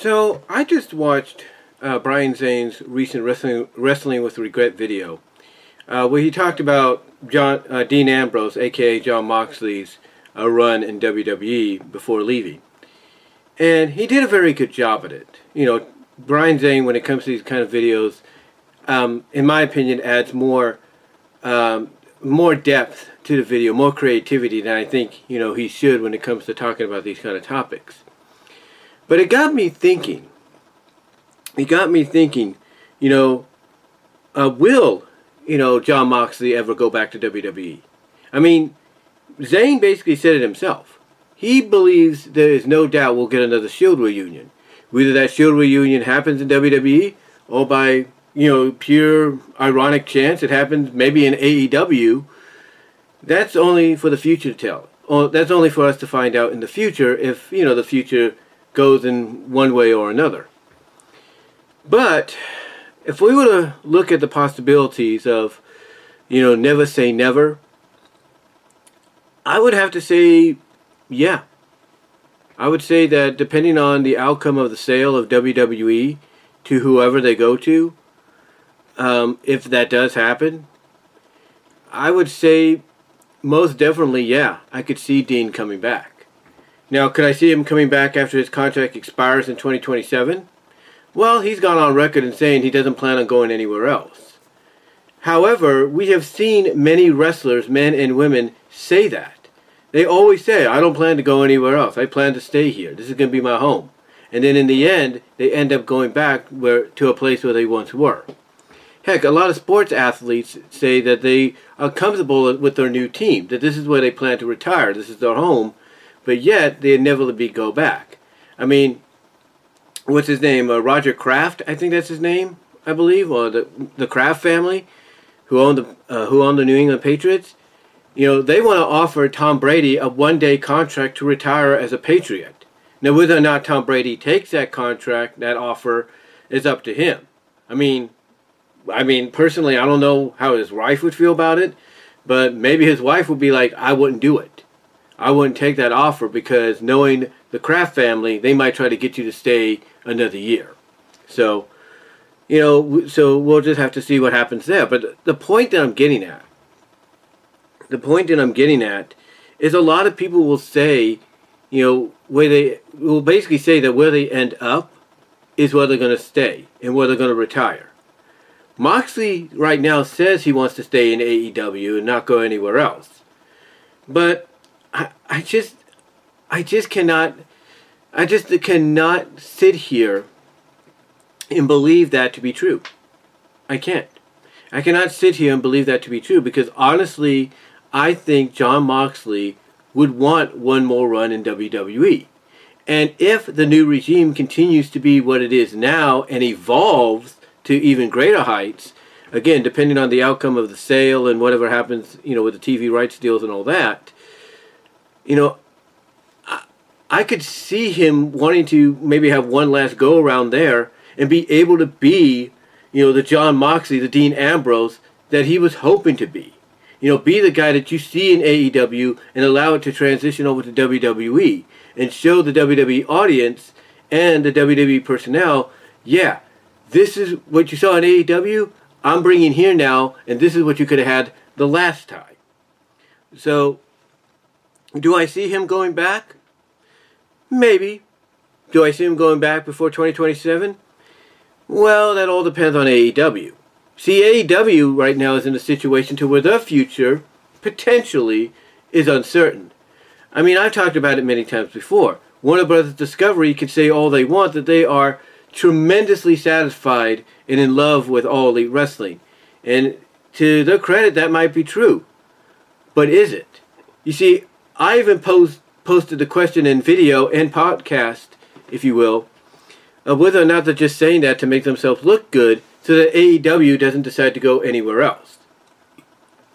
So I just watched uh, Brian Zane's recent wrestling wrestling with regret video, uh, where he talked about John uh, Dean Ambrose, aka Jon Moxley's uh, run in WWE before leaving, and he did a very good job at it. You know, Brian Zane, when it comes to these kind of videos, um, in my opinion, adds more um, more depth to the video, more creativity than I think you know he should when it comes to talking about these kind of topics. But it got me thinking. It got me thinking, you know, uh, will, you know, Jon Moxley ever go back to WWE? I mean, Zane basically said it himself. He believes there is no doubt we'll get another Shield reunion. Whether that Shield reunion happens in WWE or by, you know, pure ironic chance it happens maybe in AEW, that's only for the future to tell. Or that's only for us to find out in the future if, you know, the future goes in one way or another. But if we were to look at the possibilities of, you know, never say never, I would have to say, yeah. I would say that depending on the outcome of the sale of WWE to whoever they go to, um, if that does happen, I would say most definitely, yeah, I could see Dean coming back. Now, could I see him coming back after his contract expires in 2027? Well, he's gone on record in saying he doesn't plan on going anywhere else. However, we have seen many wrestlers, men and women, say that. They always say, I don't plan to go anywhere else. I plan to stay here. This is going to be my home. And then in the end, they end up going back where, to a place where they once were. Heck, a lot of sports athletes say that they are comfortable with their new team, that this is where they plan to retire, this is their home, but yet they inevitably go back. I mean, what's his name? Uh, Roger Kraft, I think that's his name, I believe, or the the Kraft family, who owned the uh, who owned the New England Patriots. You know, they want to offer Tom Brady a one-day contract to retire as a Patriot. Now, whether or not Tom Brady takes that contract, that offer, is up to him. I mean, I mean, personally, I don't know how his wife would feel about it, but maybe his wife would be like, "I wouldn't do it." I wouldn't take that offer because knowing the Kraft family, they might try to get you to stay another year. So, you know, so we'll just have to see what happens there. But the point that I'm getting at, the point that I'm getting at is a lot of people will say, you know, where they will basically say that where they end up is where they're going to stay and where they're going to retire. Moxley right now says he wants to stay in AEW and not go anywhere else. But I, just, I just cannot, I just cannot sit here and believe that to be true. I can't. I cannot sit here and believe that to be true because honestly, I think Jon Moxley would want one more run in WWE. And if the new regime continues to be what it is now and evolves to even greater heights, again, depending on the outcome of the sale and whatever happens, you know, with the TV rights deals and all that, you know, I, I could see him wanting to maybe have one last go around there and be able to be, you know, the Jon Moxley, the Dean Ambrose that he was hoping to be. You know, be the guy that you see in AEW and allow it to transition over to WWE and show the WWE audience and the WWE personnel, yeah, this is what you saw in AEW. I'm bringing here now, and this is what you could have had the last time. So do I see him going back? Maybe. Do I see him going back before 2027? Well, that all depends on AEW. See, AEW right now is in a situation to where their future, potentially, is uncertain. I mean, I've talked about it many times before. Warner Brothers Discovery can say all they want that they are tremendously satisfied and in love with All Elite Wrestling. And to their credit, that might be true. But is it? You see, I even post, posted the question in video and podcast, if you will, of whether or not they're just saying that to make themselves look good so that AEW doesn't decide to go anywhere else.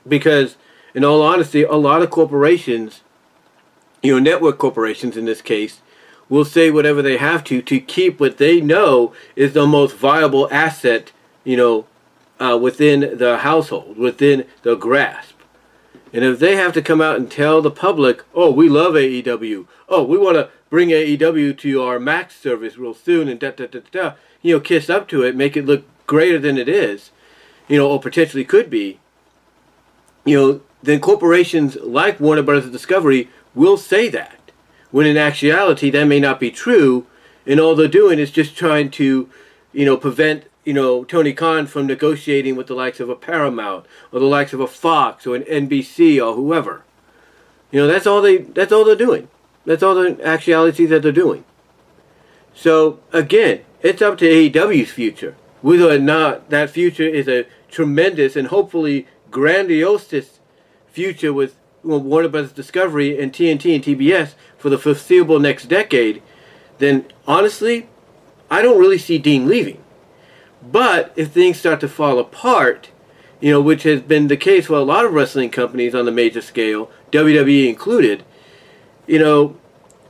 Because, in all honesty, a lot of corporations, you know, network corporations in this case, will say whatever they have to to keep what they know is the most viable asset, you know, uh, within the household, within the grasp. And if they have to come out and tell the public, oh, we love AEW, oh, we want to bring AEW to our Max service real soon and da da da da, you know, kiss up to it, make it look greater than it is, you know, or potentially could be, you know, then corporations like Warner Brothers Discovery will say that. When in actuality, that may not be true, and all they're doing is just trying to, you know, prevent, you know, Tony Khan from negotiating with the likes of a Paramount or the likes of a Fox or an NBC or whoever. You know, that's all they that's all they're doing. That's all the actuality that they're doing. So again, it's up to AEW's future. Whether or not that future is a tremendous and hopefully grandiose future with Warner Brothers Discovery and TNT and TBS for the foreseeable next decade, then honestly, I don't really see Dean leaving. But if things start to fall apart, you know, which has been the case for a lot of wrestling companies on the major scale, WWE included, you know,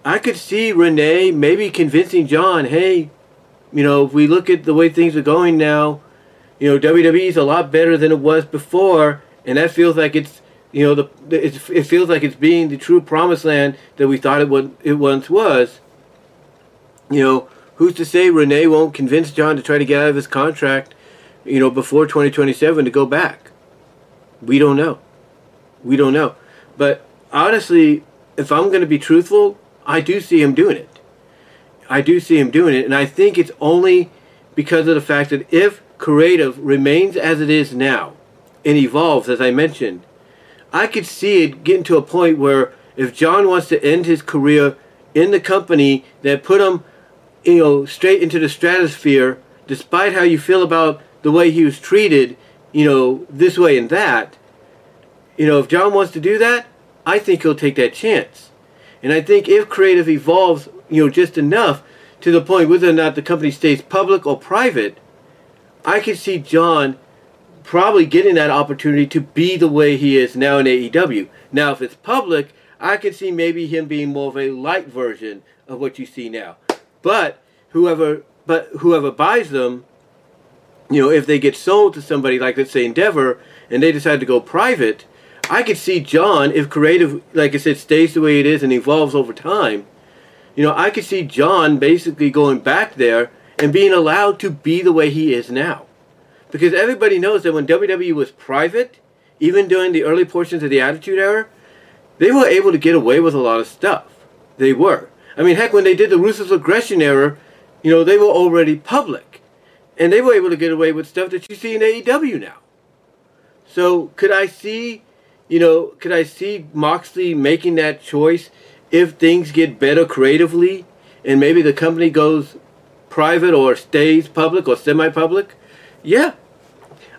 I could see Renee maybe convincing John, hey, you know, if we look at the way things are going now, you know, WWE is a lot better than it was before, and that feels like it's, you know, the it, it feels like it's being the true promised land that we thought it was it once was. You know, who's to say Renee won't convince John to try to get out of his contract, you know, before 2027 to go back? We don't know. We don't know. But honestly, if I'm going to be truthful, I do see him doing it. I do see him doing it, and I think it's only because of the fact that if creative remains as it is now and evolves, as I mentioned, I could see it getting to a point where if John wants to end his career in the company that put him, you know, straight into the stratosphere, despite how you feel about the way he was treated, you know, this way and that, you know, if John wants to do that, I think he'll take that chance. And I think if creative evolves, you know, just enough to the point whether or not the company stays public or private, I could see John probably getting that opportunity to be the way he is now in AEW. Now, if it's public, I could see maybe him being more of a light version of what you see now. But whoever, but whoever buys them, you know, if they get sold to somebody like let's say Endeavor, and they decide to go private, I could see John, if creative, like I said, stays the way it is and evolves over time, you know, I could see John basically going back there and being allowed to be the way he is now. Because everybody knows that when WWE was private, even during the early portions of the Attitude Era, they were able to get away with a lot of stuff. They were. I mean, heck, when they did the Ruthless Aggression era, you know, they were already public. And they were able to get away with stuff that you see in AEW now. So, could I see you know, could I see Moxley making that choice if things get better creatively and maybe the company goes private or stays public or semi-public? Yeah,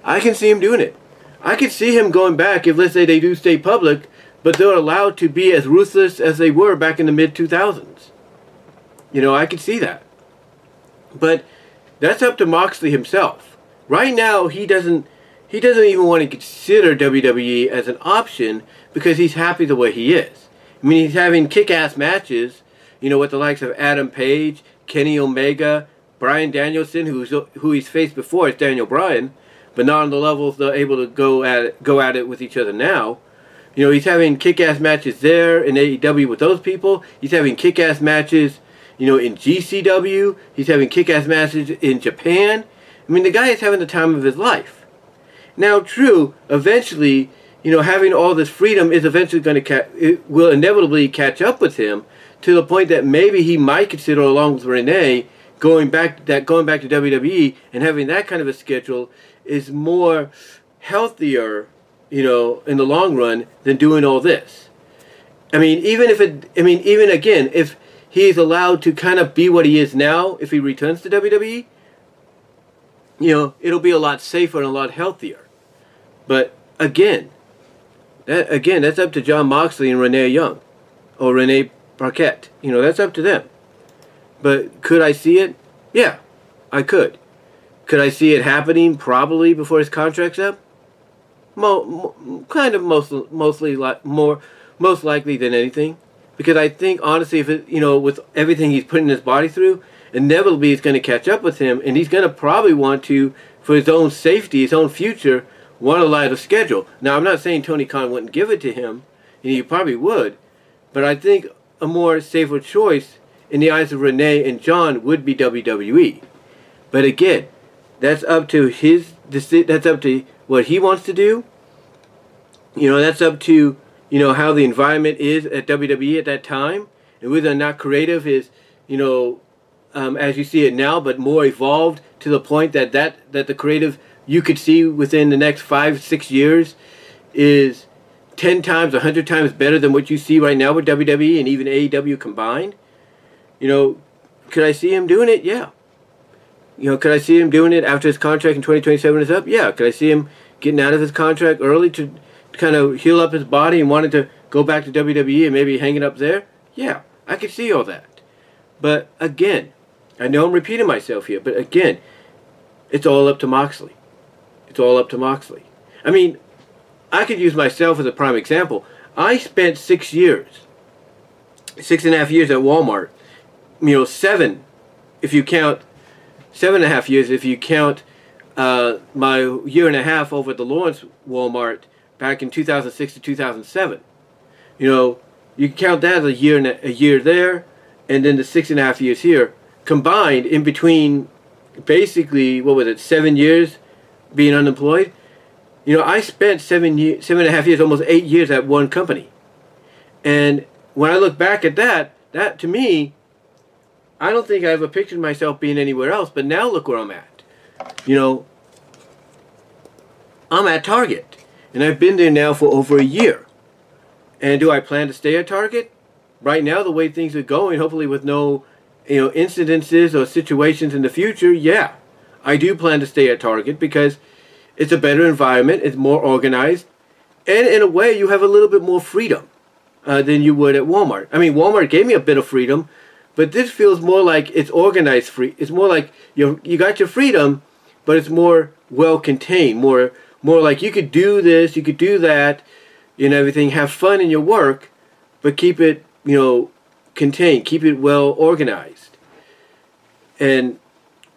I can see him doing it. I can see him going back if, let's say, they do stay public, but they're allowed to be as ruthless as they were back in the mid 2000s. You know, I can see that. But that's up to Moxley himself. Right now, he doesn't he doesn't even want to consider WWE as an option because he's happy the way he is. I mean, he's having kick-ass matches, you know, with the likes of Adam Page, Kenny Omega, Bryan Danielson, who's who he's faced before is Daniel Bryan, but not on the levels they're able to go at it, go at it with each other now. You know, he's having kick-ass matches there in AEW with those people. He's having kick-ass matches, you know, in GCW. He's having kick-ass matches in Japan. I mean, the guy is having the time of his life. Now, true, eventually, you know, having all this freedom is eventually going to ca- it will inevitably catch up with him to the point that maybe he might consider, along with Renee, going back that going back to WWE and having that kind of a schedule is more healthier, you know, in the long run than doing all this. I mean, even if it, I mean, even again, if he's allowed to kind of be what he is now, if he returns to WWE, you know, it'll be a lot safer and a lot healthier. But again, that again, that's up to Jon Moxley and Renee Young, or Renee Paquette. You know, that's up to them. But could I see it? Yeah, I could. Could I see it happening probably before his contract's up? Mo, mo kind of most, mostly like more, most likely than anything, because I think honestly, if it, you know, with everything he's putting his body through, inevitably it's going to catch up with him, and he's going to probably want to, for his own safety, his own future, want to a lighter schedule. Now, I'm not saying Tony Khan wouldn't give it to him, and he probably would, but I think a more safer choice in the eyes of Renee and John would be WWE. But again, that's up to his that's up to what he wants to do. You know, that's up to you know how the environment is at WWE at that time, and whether or not creative is you know um, as you see it now, but more evolved to the point that that that the creative you could see within the next five six years is 10 times, a 100 times better than what you see right now with WWE and even AEW combined. You know, could I see him doing it? Yeah. You know, could I see him doing it after his contract in 2027 is up? Yeah. Could I see him getting out of his contract early to kind of heal up his body and wanted to go back to WWE and maybe hang it up there? Yeah. I could see all that. But again, I know I'm repeating myself here, but again, it's all up to Moxley. It's all up to Moxley. I mean, I could use myself as a prime example. I spent six years, six and a half years at Walmart. You know, seven, if you count, seven and a half years if you count uh, my year and a half over at the Lawrence Walmart back in 2006 to 2007. You know, you can count that as a year and a, a year there, and then the six and a half years here combined in between. Basically, what was it? Seven years being unemployed you know, I spent seven years, seven and a half years, almost eight years at one company. And when I look back at that, that to me, I don't think I ever pictured myself being anywhere else. But now look where I'm at. You know, I'm at Target. And I've been there now for over a year. And do I plan to stay at Target? Right now, the way things are going, hopefully with no, you know, incidences or situations in the future, yeah. I do plan to stay at Target because it's a better environment. It's more organized. And in a way, you have a little bit more freedom uh, than you would at Walmart. I mean, Walmart gave me a bit of freedom, but this feels more like it's organized free. It's more like you you got your freedom, but it's more well contained. More more like you could do this, you could do that, and everything. Have fun in your work, but keep it you know contained. Keep it well organized. And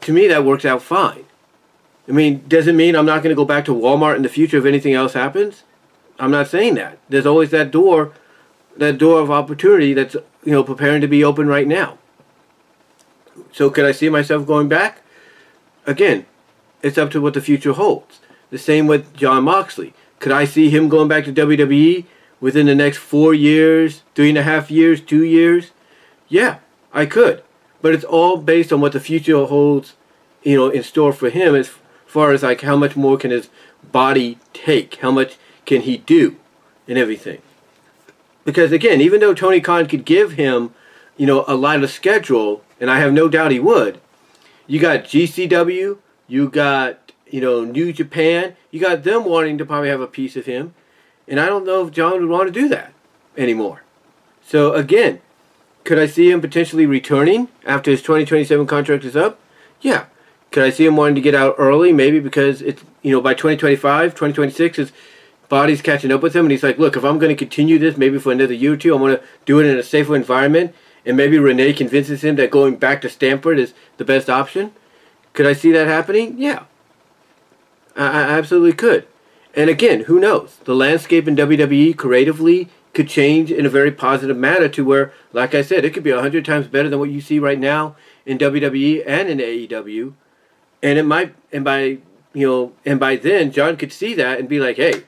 to me, that works out fine. I mean, does it mean I'm not going to go back to Walmart in the future if anything else happens? I'm not saying that. There's always that door, that door of opportunity that's you know preparing to be open right now. So could I see myself going back? Again, it's up to what the future holds. The same with Jon Moxley. Could I see him going back to WWE within the next four years, three and a half years, two years? Yeah, I could. But it's all based on what the future holds, you know, in store for him as far as like how much more can his body take, how much can he do, and everything. Because again, even though Tony Khan could give him, you know, a lighter schedule, and I have no doubt he would, you got GCW, you got you know New Japan, you got them wanting to probably have a piece of him, and I don't know if John would want to do that anymore. So again, could I see him potentially returning after his 2027 contract is up? Yeah, could I see him wanting to get out early? Maybe because it's you know by 2025, 2026, his body's catching up with him, and he's like, look, if I'm going to continue this, maybe for another year or two, I want to do it in a safer environment, and maybe Renee convinces him that going back to Stamford is the best option. Could I see that happening? Yeah, I, I absolutely could. And again, who knows? The landscape in WWE creatively could change in a very positive manner to where, like I said, it could be a hundred times better than what you see right now in WWE and in AEW and it might and by you know and by then John could see that and be like, hey,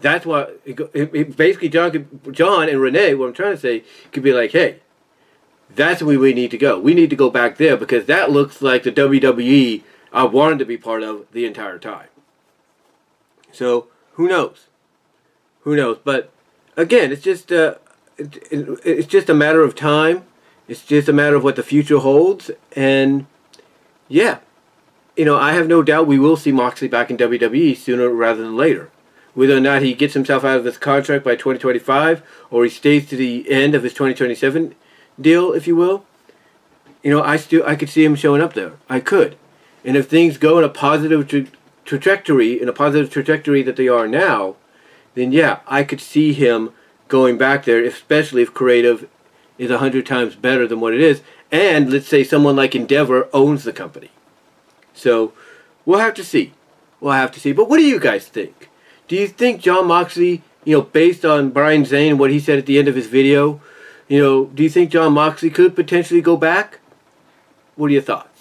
that's what it, it, basically John could, John and Renee. What I'm trying to say could be like, hey, that's where we need to go. We need to go back there because that looks like the WWE I wanted to be part of the entire time. So who knows? Who knows? But again, it's just uh, it, it, it's just a matter of time. It's just a matter of what the future holds, and yeah, you know, I have no doubt we will see Moxley back in WWE sooner rather than later. Whether or not he gets himself out of this contract by 2025 or he stays to the end of his 2027 deal, if you will, you know, I still I could see him showing up there. I could, and if things go in a positive trajectory, in a positive trajectory that they are now, then yeah, I could see him going back there, especially if creative is a hundred times better than what it is, and let's say someone like Endeavor owns the company. So we'll have to see. We'll have to see. But what do you guys think? Do you think Jon Moxley, you know, based on Brian Zane, what he said at the end of his video, You know, do you think Jon Moxley could potentially go back? What are your thoughts?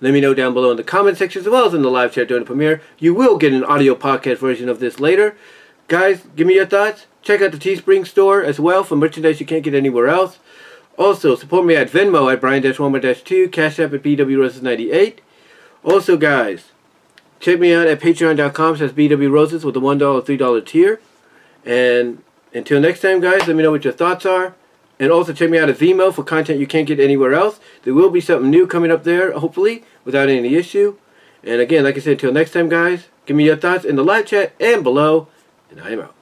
Let me know down below in the comment section as well as in the live chat during the premiere. You will get an audio podcast version of this later. Guys, give me your thoughts. Check out the Teespring store as well for merchandise you can't get anywhere else. Also, support me at Venmo at Brian-Walmer-2, Cash App at BWRoses98. Also, guys, check me out at patreon.com slash BWRoses with the $1, $3 tier. And until next time, guys, let me know what your thoughts are. And also check me out at Vimeo for content you can't get anywhere else. There will be something new coming up there, hopefully, without any issue. And again, like I said, until next time, guys, give me your thoughts in the live chat and below. And I am out.